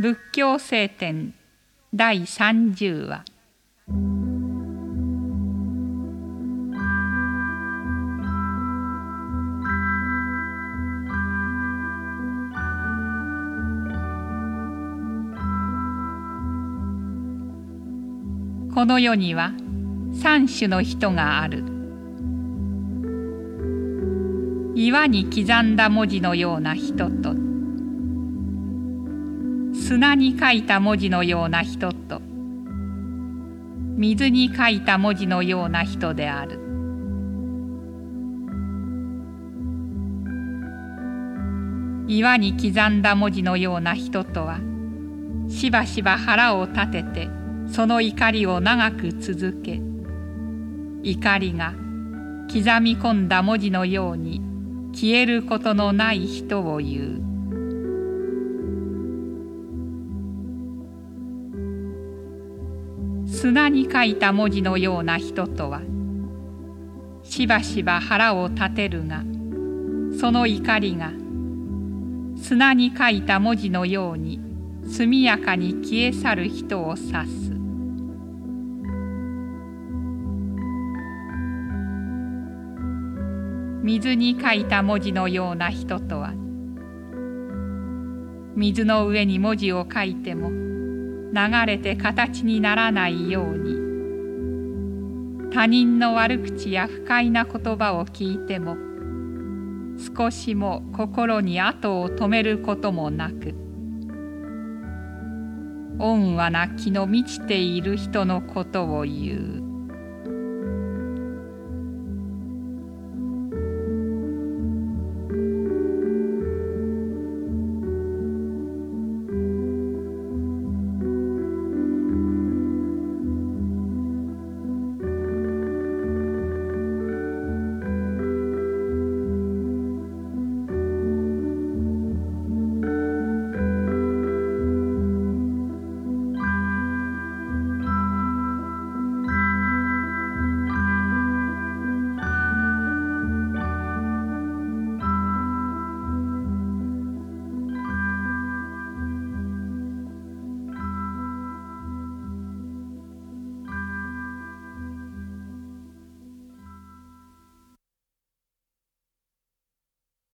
仏教聖典第30話。この世には三種の人がある。岩に刻んだ文字のような人と砂に書いた文字のような人と水に書いた文字のような人である岩に刻んだ文字のような人とはしばしば腹を立ててその怒りを長く続け怒りが刻み込んだ文字のように消えることのない人を言う。砂に書いた文字のような人とはしばしば腹を立てるがその怒りが砂に書いた文字のように速やかに消え去る人を指す。水に書いた文字のような人とは水の上に文字を書いても流れて形にならないように他人の悪口や不快な言葉を聞いても少しも心に後を止めることもなく恩和な気の満ちている人のことを言う。